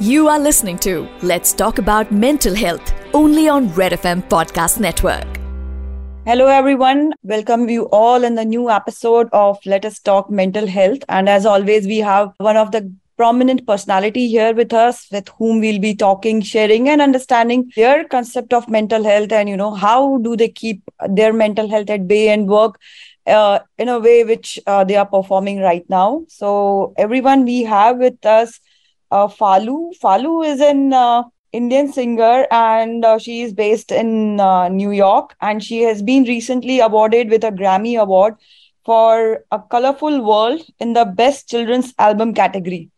You are listening to Let's Talk About Mental Health only on Red FM Podcast Network. Hello, everyone. Welcome you all in the new episode of Let Us Talk Mental Health. And as always, we have one of the prominent personality here with us with whom we'll be talking sharing and understanding their concept of mental health and you know how do they keep their mental health at bay and work uh, in a way which uh, they are performing right now so everyone we have with us uh, Falu. Falu is an uh, Indian singer and uh, she is based in uh, New York and she has been recently awarded with a Grammy Award for A Colorful World in the Best Children's Album category.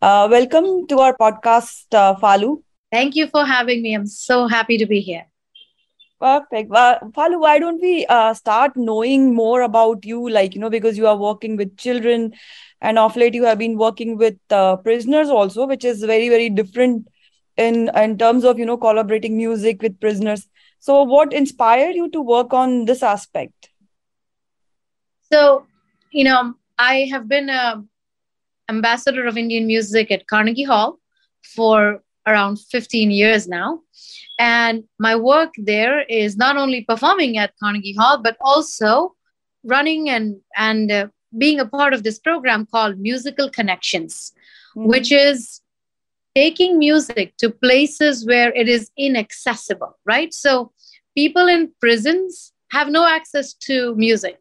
Uh, welcome to our podcast, uh, Falu. Thank you for having me. I'm so happy to be here. Perfect. Uh, Falu, why don't we uh, start knowing more about you? Like, you know, because you are working with children and of late you have been working with uh, prisoners also, which is very, very different in, in terms of, you know, collaborating music with prisoners. So, what inspired you to work on this aspect? So, you know, I have been a ambassador of Indian music at Carnegie Hall for around 15 years now. And my work there is not only performing at Carnegie Hall, but also running and, and uh, being a part of this program called Musical Connections, mm-hmm. which is taking music to places where it is inaccessible, right? So people in prisons have no access to music.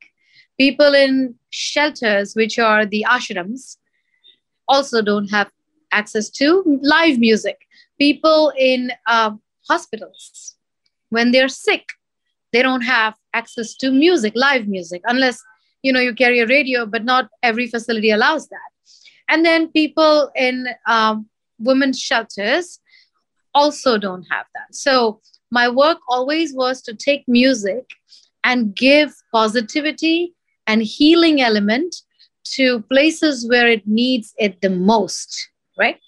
People in shelters, which are the ashrams, also don't have access to live music. People in uh, hospitals, when they're sick, they don't have access to music, live music, unless you know you carry a radio, but not every facility allows that. And then people in um, women's shelters also don't have that. So my work always was to take music and give positivity and healing element to places where it needs it the most, right?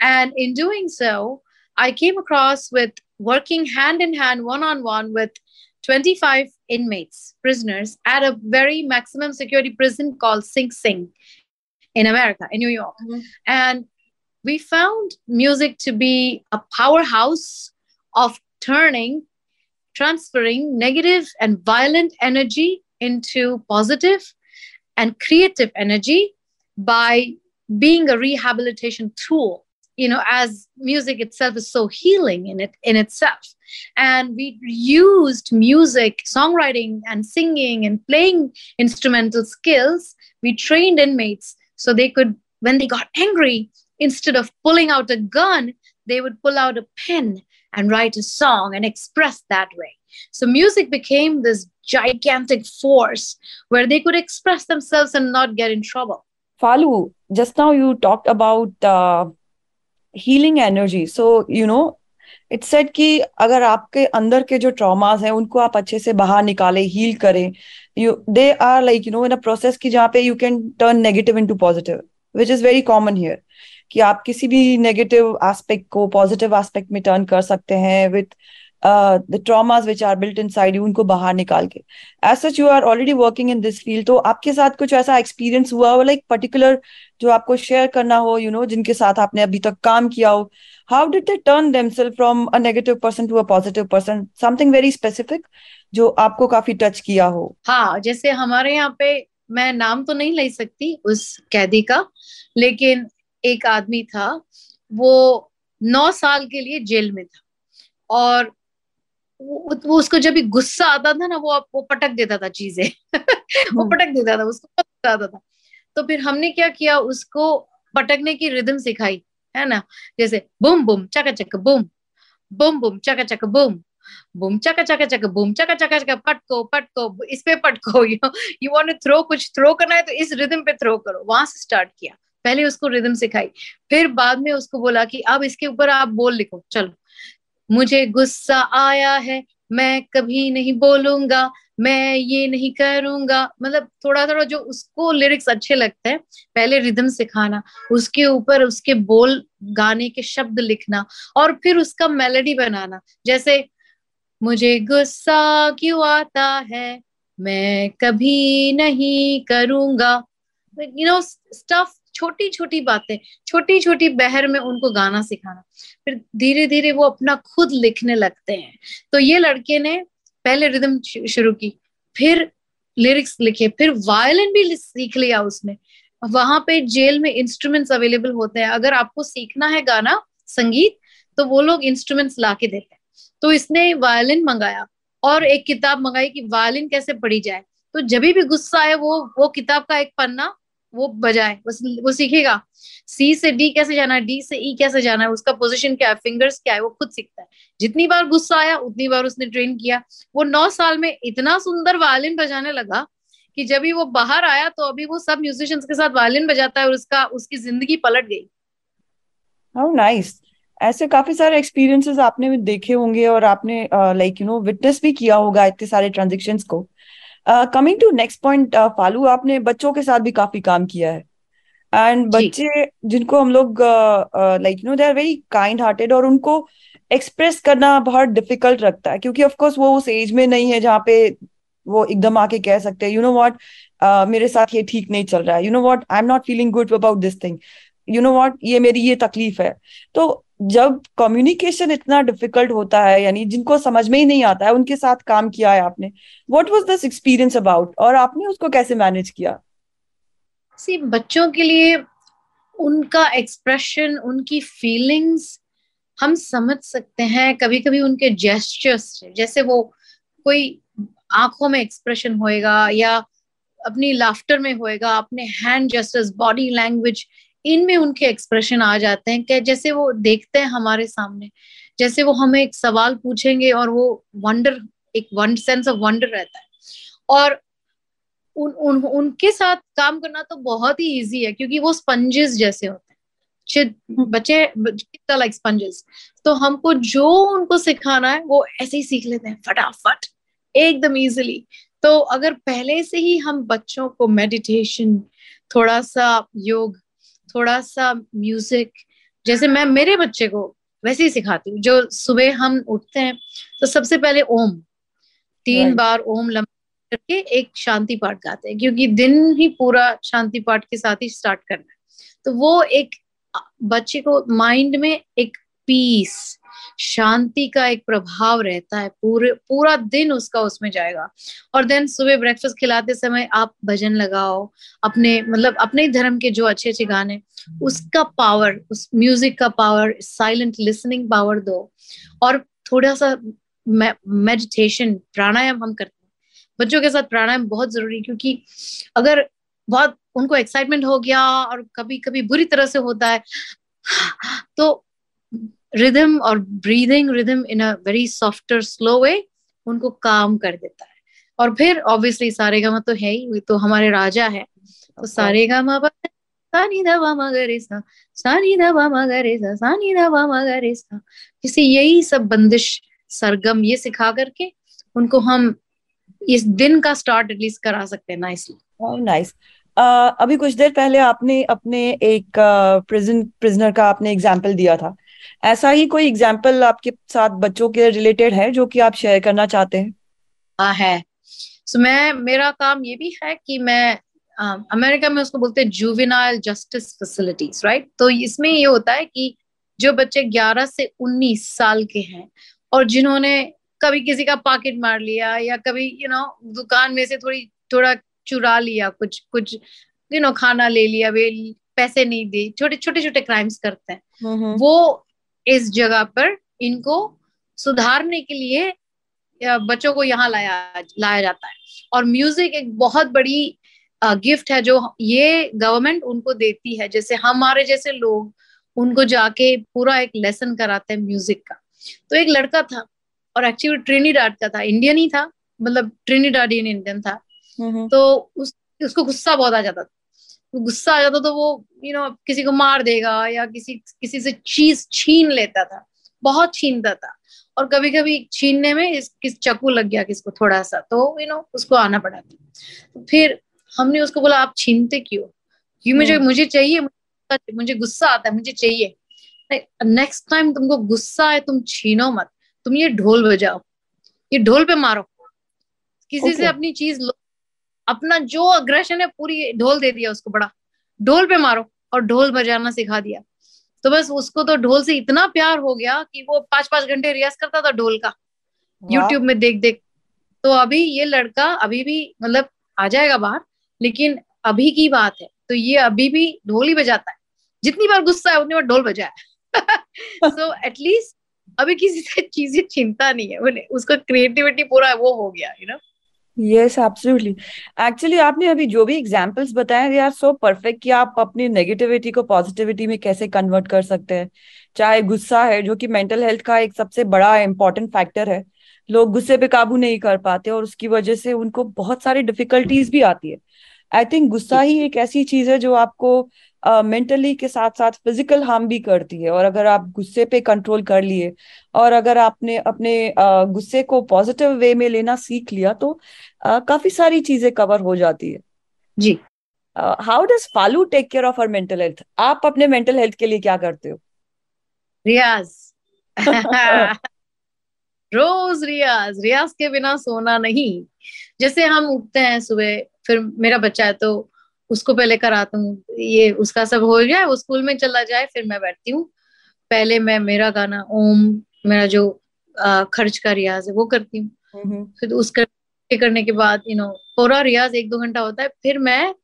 And in doing so, I came across with working hand in hand, one on one with 25 inmates, prisoners, at a very maximum security prison called Sing Sing in America, in New York. Mm-hmm. And we found music to be a powerhouse of turning, transferring negative and violent energy into positive and creative energy by being a rehabilitation tool you know as music itself is so healing in it in itself. And we used music songwriting and singing and playing instrumental skills. We trained inmates so they could when they got angry instead of pulling out a gun they would pull out a pen and write a song and express that way. So music became this gigantic force where they could express themselves and not get in trouble falu just now you talked about uh, healing energy so you know it's said कि अगर आपके अंदर के जो traumas हैं उनको आप अच्छे से बाहर निकाले हील करें। You they are like you know in a process की जहाँ पे you can turn negative into positive which is very common here कि आप किसी भी नेगेटिव एस्पेक्ट को पॉजिटिव एस्पेक्ट में टर्न कर सकते हैं with the which are built inside you उनको बाहर निकाल के। As such you are already working in this field तो आपके साथ कुछ ऐसा एक्सपीरियंस हुआ हो लाइक पर्टिकुलर जो आपको शेयर करना हो यू you नो know, जिनके साथ आपने अभी तक काम किया हो? How did they turn themselves from a negative person to a positive person something very specific जो आपको काफ़ी टच किया हो। हाँ जैसे हमारे यहाँ पे मैं नाम तो नहीं ले सकती उस कैदी का लेकिन एक आदमी था वो नौ साल के लिए जेल में था। और वो, वो उसको जब भी गुस्सा आता था ना वो वो पटक देता था चीज़ें। वो हम्म। पटक देता था उसको गुस्सा आता था। तो फिर हमने क्या किया उसको पटकने की रिदम सिखाई है ना? जैसे बुम बुम चका चक बुम बुम बुम चका चक बुम बुम चका चका चक बुम चका चका चका पटको पटको इस पे पटको you you want to throw कुछ थ्रो करना है तो इस रिदम पे थ्रो करो। वहाँ से स्टार्ट किया। पहले उसको रिदम सिखाई फिर बाद में उसको बोला कि अब इसके ऊपर आप बोल लिखो चलो। मुझे गुस्सा आया है, मैं कभी नहीं बोलूँगा, मैं ये नहीं करूँगा। मतलब थोड़ा थोड़ा जो उसको लिरिक्स अच्छे लगते हैं, पहले रिदम सिखाना, उसके ऊपर उसके बोल, गाने के शब्द लिखना और फिर उसका मेलोडी बनाना। जैसे, मुझे गुस्सा क्यों आता है, मैं कभी नहीं करूँगा। यू नो स्टफ़ छोटी छोटी बातें, छोटी छोटी बहर में उनको गाना सिखाना। फिर धीरे धीरे वो अपना खुद लिखने लगते हैं। तो ये लड़के ने पहले रिदम शुरू की, फिर लिरिक्स लिखे, फिर वायलिन भी सीख लिया उसने। वहाँ पे जेल में इंस्ट्रूमेंट्स अवेलेबल होते हैं। अगर आपको सीखना है गाना, संगीत तो वो लोग इंस्ट्रूमेंट्स ला के देते हैं। तो इसने वायलिन मंगाया और एक किताब मंगाई कि वायलिन कैसे पढ़ी जाए। तो जब भी गुस्सा आए वो वो किताब का एक पन्ना वो बजाए, बस वो सीखेगा। सी से डी कैसे जाना है? डी से ई e कैसे जाना है? उसका पोजीशन क्या है? फिंगर्स क्या है? वो खुद सीखता है। जितनी बार गुस्सा आया, उतनी बार उसने ट्रेन किया। वो नौ साल में इतना सुंदर वायलिन बजाने लगा कि जब भी वो बाहर आया तो अभी वो सब म्यूजिशियंस के साथ वायलिन बजाता है और उसका, उसकी ज़िंदगी पलट गई। हाउ नाइस ऐसे काफ़ी सारे एक्सपीरियंसेस आपने देखे होंगे और आपने लाइक यू नो विटनेस भी किया होगा इतने सारे ट्रांजेक्शन को। Coming to next point Falu आपने बच्चों के साथ भी काफ़ी काम किया है। एंड बच्चे जिनको हम लोग like you know they are very kind hearted और उनको एक्सप्रेस करना बहुत डिफ़िकल्ट रखता है। क्योंकि ऑफकोर्स वो उस एज में नहीं है जहाँ पे वो एकदम आके कह सकते हैं यू नो वॉट मेरे साथ ये ठीक नहीं चल रहा है। You know what I am not feeling good about this thing you know what ये मेरी ये तकलीफ़ है। तो जब कम्युनिकेशन इतना डिफ़िकल्ट होता है, यानी जिनको समझ में ही नहीं आता है, उनके साथ काम किया है आपने what was this experience about और आपने उसको कैसे मैनेज किया? सी बच्चों के लिए उनका एक्सप्रेशन उनकी फीलिंग्स हम समझ सकते हैं कभी कभी उनके जेस्टर्स जैसे वो कोई आँखों में एक्सप्रेशन होएगा या अपनी लाफ्टर में होएगा, अपने हैंड जेस्टर्स बॉडी लैंग्वेज इनमें उनके एक्सप्रेशन आ जाते हैं कि जैसे वो देखते हैं हमारे सामने जैसे वो हमें एक सवाल पूछेंगे और वो वंडर एक वन सेंस ऑफ़ वंडर रहता है। और उन, उन उनके साथ काम करना तो बहुत ही इजी है क्योंकि वो स्पंजेस जैसे होते हैं। बच्चे कितना लाइक स्पंजेस तो हमको जो उनको सिखाना है वो ऐसे ही सीख लेते हैं फटाफट एकदम इजिली तो अगर पहले से ही हम बच्चों को मेडिटेशन थोड़ा सा योग थोड़ा सा म्यूज़िक जैसे मैं मेरे बच्चे को वैसे ही सिखाती हूँ जो सुबह हम उठते हैं तो सबसे पहले ओम तीन right. बार ओम लंबा करके एक शांति पाठ गाते हैं क्योंकि दिन ही पूरा शांति पाठ के साथ ही स्टार्ट करना है तो वो एक बच्चे को माइंड में एक पीस शांति का एक प्रभाव रहता है। पूरे, पूरा दिन उसका उसमें जाएगा। और देन सुबह ब्रेकफास्ट खिलाते समय आप भजन लगाओ, अपने मतलब अपने धर्म के जो अच्छे अच्छे गाने, उसका पावर उस म्यूज़िक का पावर साइलेंट लिसनिंग पावर दो। और थोड़ा सा मेडिटेशन प्राणायाम हम करते हैं। बच्चों के साथ प्राणायाम बहुत ज़रूरी क्योंकि अगर बहुत, उनको एक्साइटमेंट हो गया और कभी कभी बुरी तरह से होता है तो रिदम और breathing rhythm in a very softer slow way उनको काम कर देता है। और फिर ऑब्वियसली सारे गामा तो है ही तो हमारे राजा है। तो सारे गामा सानी धवा मगरे सा सानी धवा मगरे सा सानी धवा मगरे सा। इसे यही सब बंदिश सरगम ये सिखा करके उनको हम इस दिन का स्टार्ट एटलीस्ट करा सकते हैं नाइसली नाइस uh, अभी कुछ देर पहले आपने अपने एक प्रिजन uh, प्रिजनर का आपने एग्ज़ाम्पल दिया था। ऐसा ही कोई एग्ज़ाम्पल आपके साथ बच्चों के रिलेटेड है जो कि आप शेयर करना चाहते हैं? हाँ है। सो so, मैं मेरा काम ये भी है कि मैं अमेरिका में उसको बोलते हैं जुविनाइल जस्टिस फैसिलिटीज़ राइट तो इसमें ये होता है कि जो बच्चे 11 से 19 साल के हैं और जिन्होंने कभी किसी का पॉकेट मार लिया या कभी यू you नो know, दुकान में से थोड़ी थोड़ा चुरा लिया कुछ कुछ यू you नो know, खाना ले लिया वे पैसे नहीं दी छोटे छोटे छोटे क्राइम्स करते हैं। हम्म, हम्म। वो इस जगह पर इनको सुधारने के लिए बच्चों को यहाँ लाया लाया जाता है। और म्यूज़िक एक बहुत बड़ी गिफ्ट है जो ये गवर्नमेंट उनको देती है। जैसे हमारे जैसे लोग उनको जाके पूरा एक लेसन कराते हैं म्यूज़िक का। तो एक लड़का था और एक्चुअली ट्रिनीडाड का था। इंडियन ही था मतलब ट्रिनीडाडियन इंडियन था। तो उस उसको गुस्सा बहुत आ जाता था। गुस्सा आ जाता तो वो यू you नो know, किसी को मार देगा या किसी किसी से चीज़ छीन लेता था बहुत छीनता था। और कभी कभी छीनने में इस किस चक्कू लग गया किसको थोड़ा सा तो यू you नो know, उसको आना पड़ा था। तो फिर हमने उसको बोला आप छीनते क्यों? क्यों मुझे हम्म। मुझे चाहिए मुझे गुस्सा आता है मुझे चाहिए। नेक्स्ट टाइम तुमको गुस्सा है तुम छीनो मत। तुम ये ढोल बजाओ ये ढोल पे मारो। किसी okay. से अपनी चीज़ लो अपना जो अग्रेशन है पूरी ढोल दे दिया उसको बड़ा। ढोल पे मारो और ढोल बजाना सिखा दिया। तो बस उसको तो ढोल से इतना प्यार हो गया कि वो पाँच पाँच घंटे रियाज करता था ढोल का। यूट्यूब में देख देख। तो अभी ये लड़का अभी भी मतलब आ जाएगा बाहर लेकिन अभी की बात है। तो ये अभी भी ढोल ही बजाता है। जितनी बार गुस्सा है उतनी बार ढोल बजाया सो एटलीस्ट अभी किसी से चीज़ें चिंता नहीं है। उसका क्रिएटिविटी पूरा वो हो गया you know yes absolutely actually आपने अभी जो भी एग्जांपल्स बताए दे आर सो परफेक्ट कि आप अपनी नेगेटिविटी को पॉजिटिविटी में कैसे कन्वर्ट कर सकते हैं। चाहे गुस्सा है, जो कि मेंटल हेल्थ का एक सबसे बड़ा इंपॉर्टेंट फैक्टर है, लोग गुस्से पे काबू नहीं कर पाते और उसकी वजह से उनको बहुत सारी डिफिकल्टीज भी आती है। आई थिंक गुस्सा ही एक ऐसी चीज़ है जो आपको मेंटली uh, के साथ साथ फ़िज़िकल हार्म भी करती है और अगर आप गुस्से पे कंट्रोल कर लिए और अगर आपने अपने uh, गुस्से को पॉजिटिव वे में लेना सीख लिया तो uh, काफ़ी सारी चीज़ें कवर हो जाती है। जी। How does Falu take care of our mental health आप अपने मेंटल हेल्थ के लिए क्या करते हो? रियाज। रोज रियाज। रियाज के बिना सोना नहीं। जैसे हम उठते हैं सुबह फिर मेरा बच्चा है तो उसको पहले कराता हूँ। ये उसका सब हो जाए वो स्कूल में चला जाए फिर मैं बैठती हूँ। पहले मैं मेरा गाना ओम मेरा जो आ, खर्च का रियाज है वो करती हूँ। हम्म। फिर उसका करने के बाद यू नो पूरा रियाज एक दो घंटा होता है। फिर मैं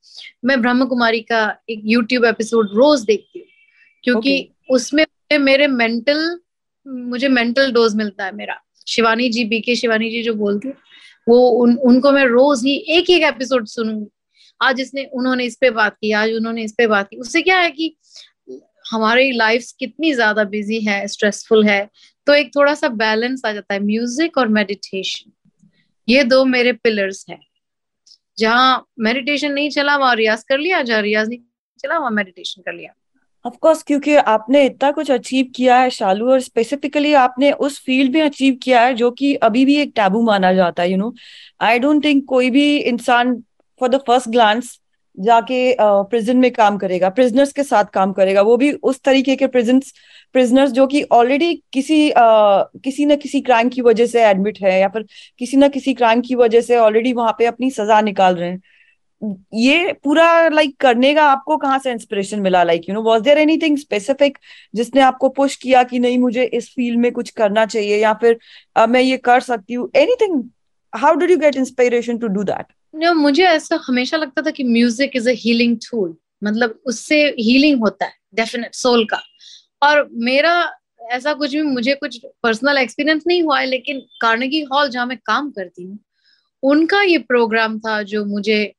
मैं ब्रह्म कुमारी का एक यूट्यूब एपिसोड रोज देखती हूँ। क्योंकि okay. उसमें मेरे मेंटल मुझे मेंटल डोज मिलता है मेरा। शिवानी जी बीके शिवानी जी जो बोलती वो उन उनको मैं रोज ही एक एक एपिसोड सुनूँगी। आज इसने, उन्होंने इस पे बात की, आज उन्होंने इस पे बात की। उससे क्या है कि हमारी लाइफ कितनी ज़्यादा बिज़ी है स्ट्रेसफुल है तो एक थोड़ा सा बैलेंस आ जाता है म्यूज़िक और मेडिटेशन ये दो मेरे पिलर्स हैं। जहाँ मेडिटेशन नहीं चला, वहाँ रियाज कर लिया, जहाँ रियाज नहीं चला, वहाँ मेडिटेशन कर लिया। ऑफ़ कोर्स क्योंकि आपने इतना कुछ अचीव किया है, शालू, और स्पेसिफिकली आपने उस फ़ील्ड में अचीव किया है, जो कि अभी भी एक टैबू माना जाता है you know I don't think कोई भी इंसान फॉर द फ़र्स्ट ग्लांस जाके प्रिजन में काम करेगा प्रिजनर्स के साथ काम करेगा। वो भी उस तरीके के प्रिजन्स प्रिजनर्स जो कि ऑलरेडी किसी uh, किसी न किसी क्राइम की वजह से एडमिट है या फिर किसी न किसी क्राइम की वजह से ऑलरेडी वहाँ पे अपनी सजा निकाल रहे हैं। ये पूरा लाइक like, करने का आपको कहाँ से इंस्पिरेशन मिला? Like you know was there anything specific जिसने आपको पुश किया कि नहीं मुझे इस फ़ील्ड में कुछ करना चाहिए या फिर uh, मैं ये कर सकती हूँ anything how did you get inspiration to do that मुझे ऐसा हमेशा लगता था कि music is a healing tool मतलब उससे हीलिंग होता है डेफिनेट सोल का। और मेरा ऐसा कुछ भी, मुझे कुछ पर्सनल एक्सपीरियंस नहीं हुआ है, लेकिन कार्नेगी हॉल जहाँ मैं काम करती हूँ, उनका ये प्रोग्राम था जो मुझे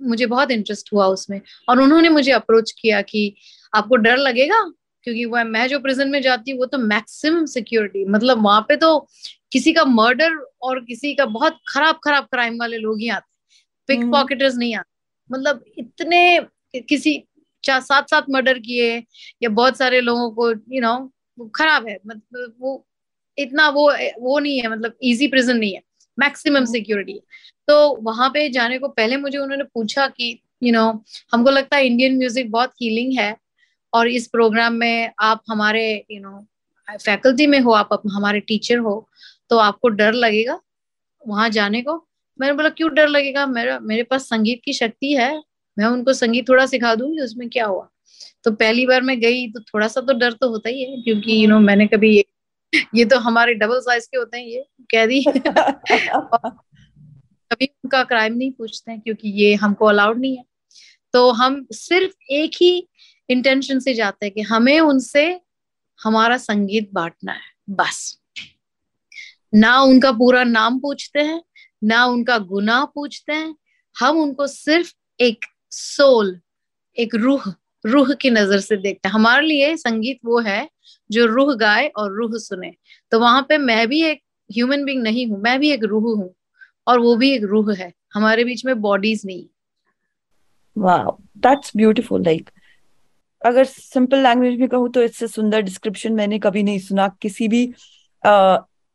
मुझे बहुत इंटरेस्ट हुआ उसमें। और उन्होंने मुझे अप्रोच किया कि आपको डर लगेगा? क्योंकि वह, मैं जो प्रिजन में जाती हूँ, वो तो मैक्सिमम सिक्योरिटी मतलब वहाँ पे तो किसी का मर्डर और किसी का बहुत खराब खराब क्राइम वाले लोग ही आते पिक हम्म। पॉकेटर्स नहीं आते। मतलब इतने किसी चार सात सात मर्डर किए या बहुत सारे लोगों को यू नो खराब है। मतलब वो इतना वो वो नहीं है मतलब इजी प्रिजन नहीं है। Maximum security hmm. तो वहाँ पे जाने को पहले मुझे उन्होंने पूछा कि यू you नो know, हमको लगता है इंडियन म्यूज़िक बहुत हीलिंग है और इस प्रोग्राम में आप हमारे यू नो फैकल्टी में हो आप हमारे टीचर हो तो आपको डर लगेगा वहाँ जाने को। मैंने बोला क्यों डर लगेगा? मेरा मेरे पास संगीत की शक्ति है। मैं उनको संगीत थोड़ा सिखा दूँगी उसमें क्या हुआ? तो पहली बार मैं गई तो थोड़ा सा तो डर तो होता ही है क्योंकि यू नो मैंने कभी ये ये तो हमारे डबल साइज़ के होते हैं ये कैदी। कभी उनका क्राइम नहीं पूछते हैं क्योंकि ये हमको अलाउड नहीं है। तो हम सिर्फ़ एक ही इंटेंशन से जाते हैं कि हमें उनसे हमारा संगीत बांटना है बस। ना उनका पूरा नाम पूछते हैं, ना उनका गुनाह पूछते हैं। हम उनको सिर्फ़ एक सोल, एक रूह रूह की नज़र से देखते हैं। हमारे लिए संगीत वो है जो रूह गाए और रूह सुने। तो वहाँ पे मैं भी एक ह्यूमन बींग नहीं हूँ, मैं भी एक रूह हूँ और वो भी एक रूह है। हमारे बीच में बॉडीज नहीं। वाओ दैट्स ब्यूटीफुल लाइक अगर सिंपल लैंग्वेज में कहूँ तो इससे सुंदर डिस्क्रिप्शन मैंने कभी नहीं सुना। किसी भी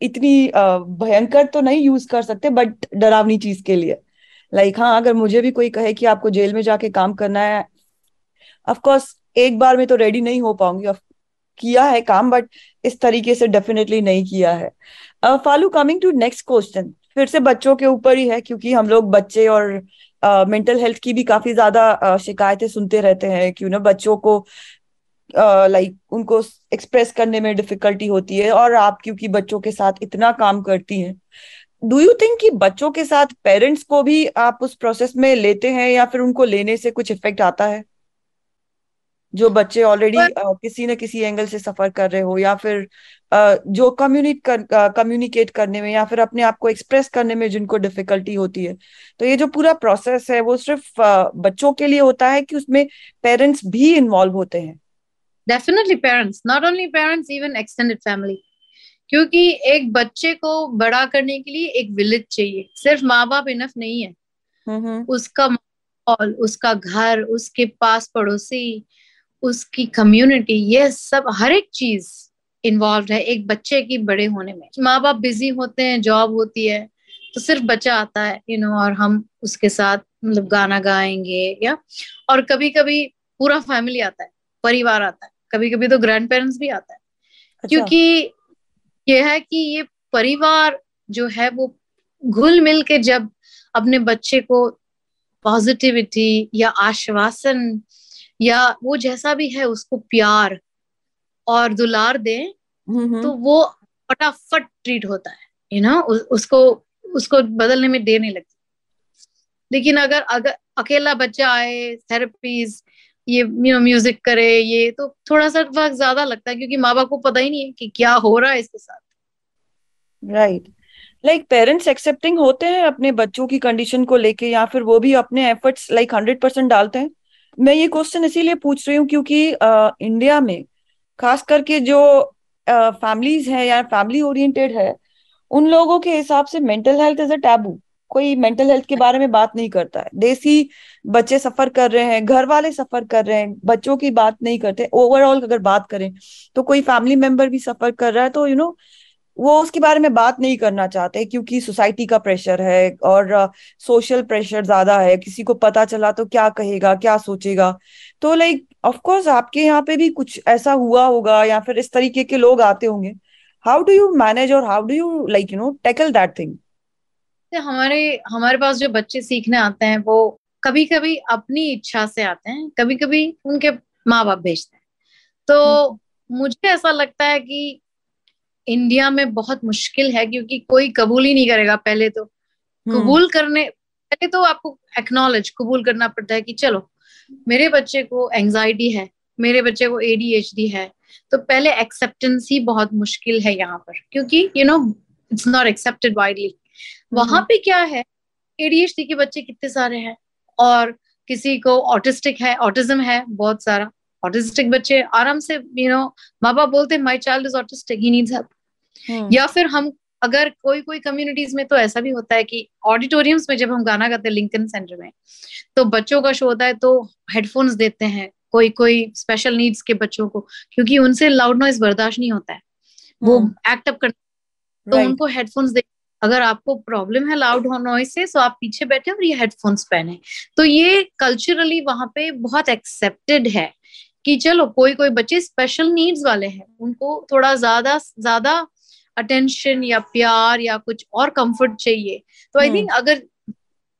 इतनी भयंकर तो नहीं यूज़ कर सकते बट डरावनी चीज़ के लिए। लाइक like, हाँ अगर मुझे भी कोई कहे कि आपको जेल में जाके काम करना है ऑफकोर्स एक बार में तो रेडी नहीं हो पाऊँगी। किया है काम बट इस तरीके से डेफिनेटली नहीं किया है। Falu coming to next question फिर से बच्चों के ऊपर ही है क्योंकि हम लोग बच्चे और मेंटल uh, हेल्थ की भी काफ़ी ज़्यादा uh, शिकायतें सुनते रहते हैं कि ना बच्चों को लाइक uh, like, उनको एक्सप्रेस करने में डिफिकल्टी होती है और आप क्योंकि बच्चों के साथ इतना काम करती हैं डू यू थिंक कि बच्चों के साथ पेरेंट्स को भी आप उस प्रोसेस में लेते हैं या फिर उनको लेने से कुछ इफ़ेक्ट आता है? जो बच्चे ऑलरेडी uh, किसी न किसी एंगल से सफ़र कर रहे हो या फिर uh, जो कम्युनिट कर कम्युनिकेट करने में या फिर अपने आप को एक्सप्रेस करने में जिनको डिफिकल्टी होती है। तो ये जो पूरा प्रोसेस है वो सिर्फ़ बच्चों के लिए होता है कि उसमें पेरेंट्स भी इन्वॉल्व होते हैं? Definitely parents not only parents even extended family क्योंकि एक बच्चे को बड़ा करने के लिए एक विलेज चाहिए। सिर्फ़ माँ बाप इनफ नहीं है। उसका माहौल उसका घर उसके पास पड़ोसी उसकी कम्युनिटी ये सब हर एक चीज़ इन्वॉल्व है एक बच्चे की बड़े होने में। माँ बाप बिज़ी होते हैं जॉब होती है तो सिर्फ़ बच्चा आता है यू you नो know, और हम उसके साथ मतलब गाना गाएँगे या और कभी कभी पूरा फैमिली आता है परिवार आता है। कभी कभी तो ग्रैंड पेरेंट्स भी आता है। अच्छा। क्योंकि यह है कि ये परिवार जो है वो घुल मिल के जब अपने बच्चे को पॉजिटिविटी या आश्वासन या वो जैसा भी है उसको प्यार और दुलार दे तो वो फटाफट ट्रीट होता है यू नो उसको उसको बदलने में देर नहीं लगती। लेकिन अगर अगर अकेला बच्चा आए थेरेपीज ये यू नो म्यूज़िक करे, ये तो थोड़ा सा वक्त ज़्यादा लगता है क्योंकि माँ बाप को पता ही नहीं है कि क्या हो रहा है इसके साथ। राइट लाइक पेरेंट्स एक्सेप्टिंग होते हैं अपने बच्चों की कंडीशन को लेके या फिर वो भी अपने एफर्ट्स लाइक हंड्रेड परसेंट डालते हैं। मैं ये क्वेश्चन इसीलिए पूछ रही हूँ क्योंकि इंडिया में खास करके जो फैमिलीज़ है या फैमिली ओरिएंटेड है, उन लोगों के हिसाब से mental health is a taboo कोई मेंटल हेल्थ के बारे में बात नहीं करता है। देसी बच्चे सफ़र कर रहे हैं घर वाले सफ़र कर रहे हैं बच्चों की बात नहीं करते। ओवरऑल अगर बात करें तो कोई फैमिली मेंबर भी सफ़र कर रहा है तो यू you नो know, वो उसके बारे में बात नहीं करना चाहते क्योंकि सोसाइटी का प्रेशर है और सोशल uh, प्रेशर ज़्यादा है। किसी को पता चला तो क्या कहेगा क्या सोचेगा? तो लाइक ऑफ़ कोर्स आपके यहाँ पे भी कुछ ऐसा हुआ होगा या फिर इस तरीके के लोग आते होंगे। हाउ डू यू मैनेज और how do you like you know tackle that thing हमारे हमारे पास जो बच्चे सीखने आते हैं वो कभी कभी अपनी इच्छा से आते हैं कभी कभी उनके माँ बाप भेजते हैं तो हम्म। मुझे ऐसा लगता है कि इंडिया में बहुत मुश्किल है क्योंकि कोई कबूल ही नहीं करेगा पहले तो हम्म। कबूल करने पहले तो आपको एक्नॉलेज कबूल करना पड़ता है कि चलो मेरे बच्चे को एंजाइटी है मेरे बच्चे को एडीएचडी है तो पहले एक्सेप्टेंस ही बहुत मुश्किल है यहाँ पर क्योंकि you know it's not accepted widely वहाँ पे क्या है? एडीएचडी के बच्चे कितने सारे हैं? और किसी को ऑटिस्टिक है ऑटिज्म है बहुत सारा। ऑटिस्टिक बच्चे आराम से यू नो माँ बाप बोलते हैं my child is autistic he needs help या फिर हम अगर कोई कोई कम्युनिटीज में तो ऐसा भी होता है कि ऑडिटोरियम्स में जब हम गाना गाते हैं लिंकन सेंटर में तो बच्चों का शो होता है तो हेडफोन्स देते हैं कोई कोई स्पेशल नीड्स के बच्चों को क्योंकि उनसे लाउड नॉइज़ बर्दाश्त नहीं होता है। वो एक्ट अप कर तो right. उनको हेडफोन्स दे अगर आपको प्रॉब्लम है लाउड नॉइस से तो आप पीछे बैठे और ये हेडफोन्स पहने। तो ये कल्चरली वहाँ पे बहुत एक्सेप्टेड है कि चलो कोई कोई बच्चे स्पेशल नीड्स वाले हैं उनको थोड़ा ज़्यादा ज़्यादा अटेंशन या प्यार या कुछ और कंफर्ट चाहिए। तो आई थिंक हम्म। अगर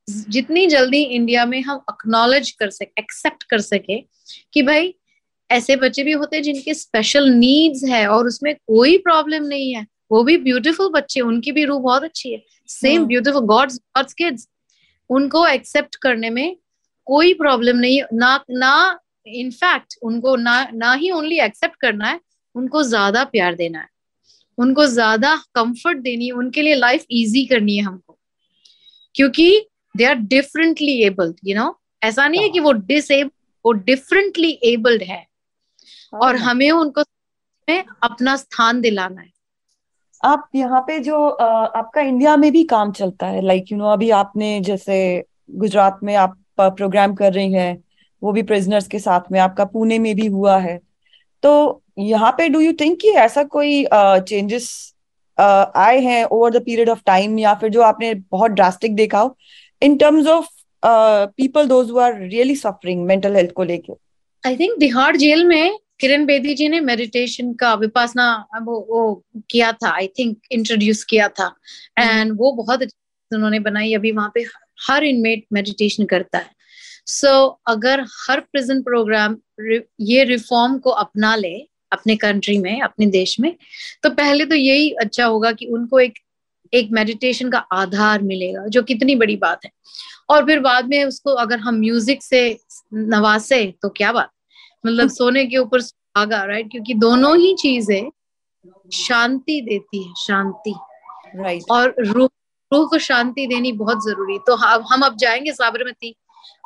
जितनी जल्दी इंडिया में हम अक्नॉलेज कर सके एक्सेप्ट कर सके कि भाई ऐसे बच्चे भी होते हैं जिनके स्पेशल नीड्स है और उसमें कोई प्रॉब्लम नहीं है। वो भी ब्यूटीफुल बच्चे उनकी भी रूह बहुत अच्छी है। Same beautiful God's God's kids उनको एक्सेप्ट करने में कोई प्रॉब्लम नहीं ना ना इनफैक्ट उनको ना ना ही ओनली एक्सेप्ट करना है उनको ज़्यादा प्यार देना है। उनको ज़्यादा कंफर्ट देनी है उनके लिए लाइफ इजी करनी है हमको। क्योंकि they are differently abled you know ऐसा नहीं है कि वो डिसेबल वो डिफरेंटली एबल्ड है। और हाँ। हमें उनको में अपना स्थान दिलाना है। आप यहाँ पे जो आपका इंडिया में भी काम चलता है लाइक यू नो अभी आपने जैसे गुजरात में आप प्रोग्राम कर रही हैं, वो भी प्रिजनर्स के साथ में, आपका पुणे में भी हुआ है। तो यहाँ पे डू यू थिंक कि ऐसा कोई चेंजेस आए हैं over the period of time या फिर जो आपने बहुत ड्रास्टिक देखा हो in terms of people those are really suffering mental health को लेके? आई थिंक तिहाड़ जेल में किरण बेदी जी ने मेडिटेशन का विपासना वो, वो किया था आई थिंक इंट्रोड्यूस किया था। एंड वो बहुत उन्होंने बनाई अभी वहाँ पे हर इनमेट मेडिटेशन करता है। सो so, अगर हर प्रिजन प्रोग्राम ये रिफॉर्म को अपना ले अपने कंट्री में अपने देश में तो पहले तो यही अच्छा होगा कि उनको एक एक मेडिटेशन का आधार मिलेगा जो कितनी बड़ी बात है। और फिर बाद में उसको अगर हम म्यूज़िक से नवासे तो क्या बात? मतलब सोने के ऊपर आगा राइट क्योंकि दोनों ही चीज़ें शांति देती है शांति। राइट और रूह रूह को शांति देनी बहुत ज़रूरी तो हम अब जाएँगे साबरमती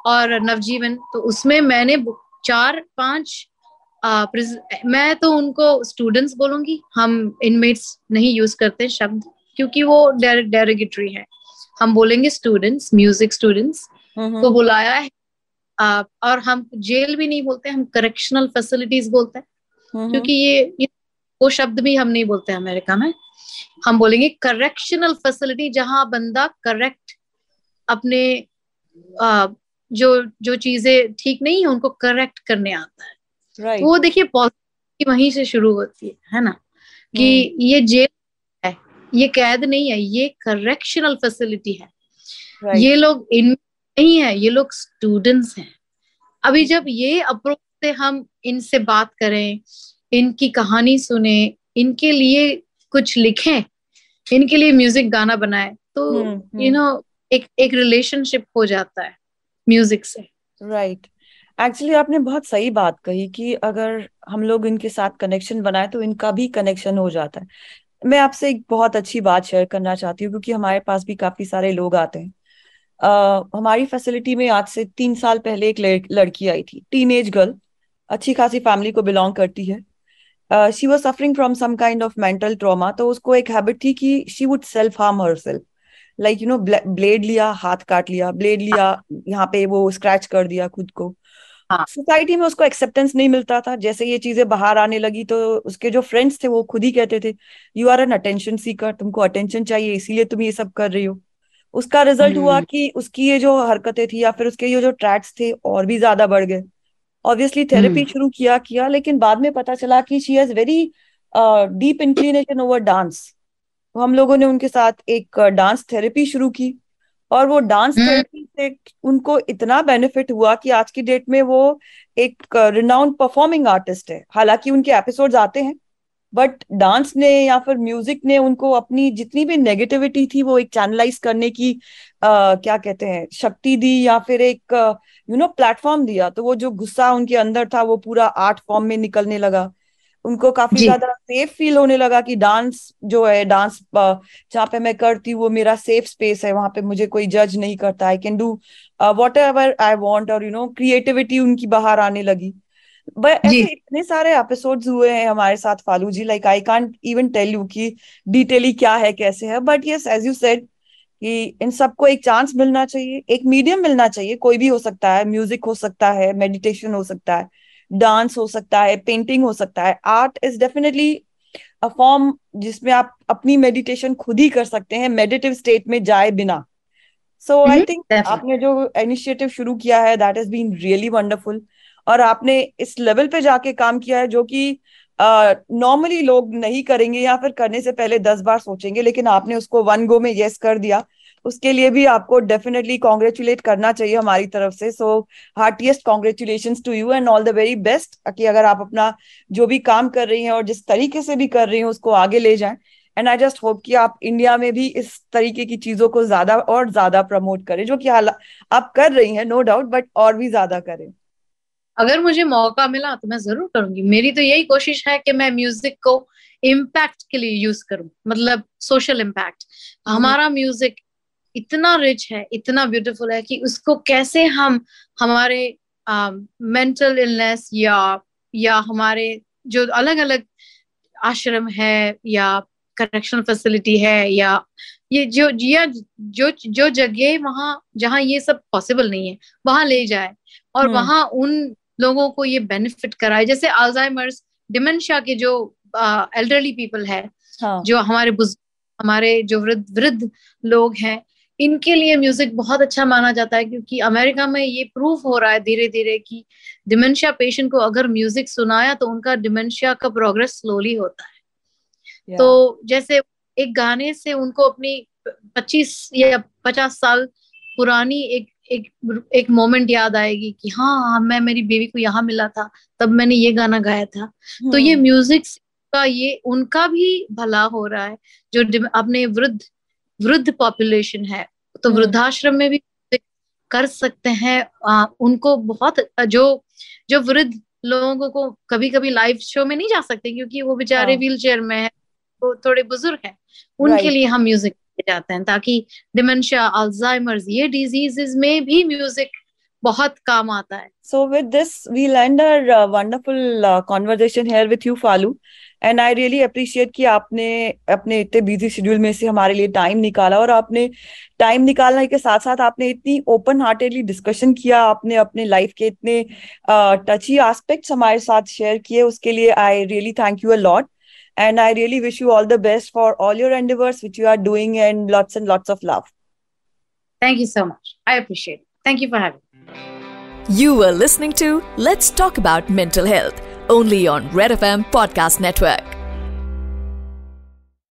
और नवजीवन। तो उसमें मैंने चार पाँच आ, मैं तो उनको स्टूडेंट्स बोलूँगी। हम इनमेट्स नहीं यूज़ करते शब्द क्योंकि वो डेरोगेटरी है। हम बोलेंगे स्टूडेंट्स म्यूज़िक स्टूडेंट्स को बुलाया है और हम जेल भी नहीं बोलते हम करेक्शनल फैसिलिटीज़ बोलते हैं क्योंकि ये, ये वो शब्द भी हम नहीं बोलते अमेरिका में हम बोलेंगे करेक्शनल फैसिलिटी जहाँ बंदा करेक्ट अपने आ, जो जो चीज़ें ठीक नहीं है उनको करेक्ट करने आता है right. तो वो देखिए पॉजिटिव वहीं से शुरू होती है है ना कि hmm. ये जेल है ये कैद नहीं है ये करेक्शनल फैसिलिटी है right. ये लोग इन नहीं है ये लोग स्टूडेंट्स हैं। अभी जब ये अप्रोच से हम इनसे बात करें इनकी कहानी सुने इनके लिए कुछ लिखें इनके लिए म्यूज़िक गाना बनाए तो you hmm, know you know, एक एक रिलेशनशिप हो जाता है म्यूज़िक से। Right right. एक्चुअली आपने बहुत सही बात कही कि अगर हम लोग इनके साथ कनेक्शन बनाए तो इनका भी कनेक्शन हो जाता है। मैं आपसे एक बहुत अच्छी बात शेयर करना चाहती हूँ क्योंकि हमारे पास भी काफ़ी सारे लोग आते हैं। Uh, हमारी फैसिलिटी में आज से तीन साल पहले एक लड़की आई थी टीन एज गर्ल अच्छी खासी फैमिली को बिलोंग करती है। She was suffering from some kind of mental trauma तो उसको एक हैबिट थी कि she would self harm her self like you know blade लिया हाथ काट लिया ब्लेड लिया यहाँ पे वो स्क्रैच कर दिया खुद को। सोसाइटी हाँ. में उसको एक्सेप्टेंस नहीं मिलता था जैसे ये चीज़ें बाहर आने लगी तो उसके जो फ्रेंड्स थे वो खुद ही कहते थे you are an attention seeker तुमको अटेंशन चाहिए इसीलिए तुम ये सब कर रही हो। उसका रिज़ल्ट हुआ हम्म। कि उसकी ये जो हरकतें थी या फिर उसके ये जो ट्रैक्स थे और भी ज़्यादा बढ़ गए ऑब्वियसली थेरेपी हम्म। शुरू किया किया लेकिन बाद में पता चला कि she has very deep inclination over dance तो हम लोगों ने उनके साथ एक डांस थेरेपी शुरू की और वो डांस थेरेपी हम्म। से उनको इतना बेनिफिट हुआ कि आज की डेट में वो एक रिनाउंड परफॉर्मिंग आर्टिस्ट है हालाँकि उनके एपिसोड्स आते हैं बट डांस ने या फिर म्यूज़िक ने उनको अपनी जितनी भी नेगेटिविटी थी वो एक चैनलाइज करने की आ, क्या कहते हैं शक्ति दी या फिर एक यू नो प्लेटफॉर्म दिया। तो वो जो गुस्सा उनके अंदर था वो पूरा आर्ट फॉर्म में निकलने लगा। उनको काफ़ी ज़्यादा सेफ़ फील होने लगा कि डांस जो है डांस जहाँ पे मैं करती हूँ वो मेरा सेफ़ स्पेस है वहाँ पे मुझे कोई जज नहीं करता। I can do whatever I want और यू नो क्रिएटिविटी उनकी बाहर आने लगी। ऐसे इतने सारे एपिसोड्स हुए हैं हमारे साथ Falu ji like I can't even tell you कि डिटेली क्या है कैसे है। But yes as you said कि इन सबको एक चांस मिलना चाहिए एक मीडियम मिलना चाहिए। कोई भी हो सकता है म्यूज़िक हो सकता है मेडिटेशन हो सकता है डांस हो सकता है पेंटिंग हो सकता है। Art is definitely a form जिसमें आप अपनी मेडिटेशन खुद ही कर सकते हैं मेडिटिव स्टेट में जाए बिना। सो आई थिंक आपने जो इनिशिएटिव शुरू किया है that is been really wonderful और आपने इस लेवल पे जाके काम किया है जो कि नॉर्मली लोग नहीं करेंगे या फिर करने से पहले दस बार सोचेंगे, लेकिन आपने उसको वन गो में यस कर दिया। उसके लिए भी आपको डेफिनेटली कॉन्ग्रेचुलेट करना चाहिए हमारी तरफ़ से। So heartiest congratulation to you and all the very best कि अगर आप अपना जो भी काम कर रही हैं और जिस तरीके से भी कर रही हैं उसको आगे ले जाएँ। एंड आई जस्ट होप कि आप इंडिया में भी इस तरीके की चीज़ों को ज़्यादा और ज़्यादा प्रमोट करें, जो कि आप कर रही हैं नो डाउट बट और भी ज़्यादा करें। अगर मुझे मौका मिला तो मैं ज़रूर करूँगी। मेरी तो यही कोशिश है कि मैं म्यूज़िक को इम्पैक्ट के लिए यूज़ करूँ मतलब सोशल इम्पैक्ट हमारा म्यूज़िक इतना रिच है इतना ब्यूटीफुल है कि उसको कैसे हम हमारे मेंटल uh, इलनेस या या हमारे जो अलग अलग आश्रम है या करेक्शन फैसिलिटी है या ये जो या जो जो जगह वहाँ जहाँ ये सब पॉसिबल नहीं है वहाँ ले जाए। और हम्म। वहाँ उन लोगों को ये बेनिफिट कराए जैसे अल्जाइमर्स डिमेंशिया के जो एल्डरली uh, पीपल है हाँ. जो हमारे हमारे जो वृद्ध वृद्ध लोग हैं इनके लिए म्यूज़िक बहुत अच्छा माना जाता है क्योंकि अमेरिका में ये प्रूफ हो रहा है धीरे धीरे कि डिमेंशिया पेशेंट को अगर म्यूज़िक सुनाया तो उनका डिमेंशिया का प्रोग्रेस स्लोली होता है yeah. तो जैसे एक गाने से उनको अपनी 25 या 50 साल पुरानी एक एक एक मोमेंट याद आएगी कि हाँ मैं मेरी बेबी को यहाँ मिला था तब मैंने ये गाना गाया था। तो ये म्यूज़िक का ये उनका भी भला हो रहा है जो अपने वृद्ध वृद्ध पॉपुलेशन है। तो वृद्धाश्रम में भी कर सकते हैं। आ, उनको बहुत जो जो वृद्ध लोगों को कभी कभी लाइव शो में नहीं जा सकते क्योंकि वो बेचारे व्हील चेयर में है वो थोड़े बुज़ुर्ग हैं उनके लिए हम म्यूज़िक जाते हैं ताकि डिमेंशिया अल्जाइमर्स ये डिजीजेस में भी म्यूज़िक बहुत काम आता है। So with this we land our wonderful conversation here with you Falu and I really appreciate कि आपने अपने इतने बिज़ी शेड्यूल में से हमारे लिए टाइम निकाला और आपने टाइम निकालने के साथ साथ आपने इतनी ओपन हार्टेडली डिस्कशन किया आपने अपने लाइफ के इतने टची uh, एस्पेक्ट्स हमारे साथ शेयर किए उसके लिए I really thank you a lot And I really wish you all the best for all your endeavors, which you are doing, and lots and lots of love. Thank you so much. I appreciate it. Thank you for having me. You were listening to Let's Talk About Mental Health, only on Red FM Podcast Network.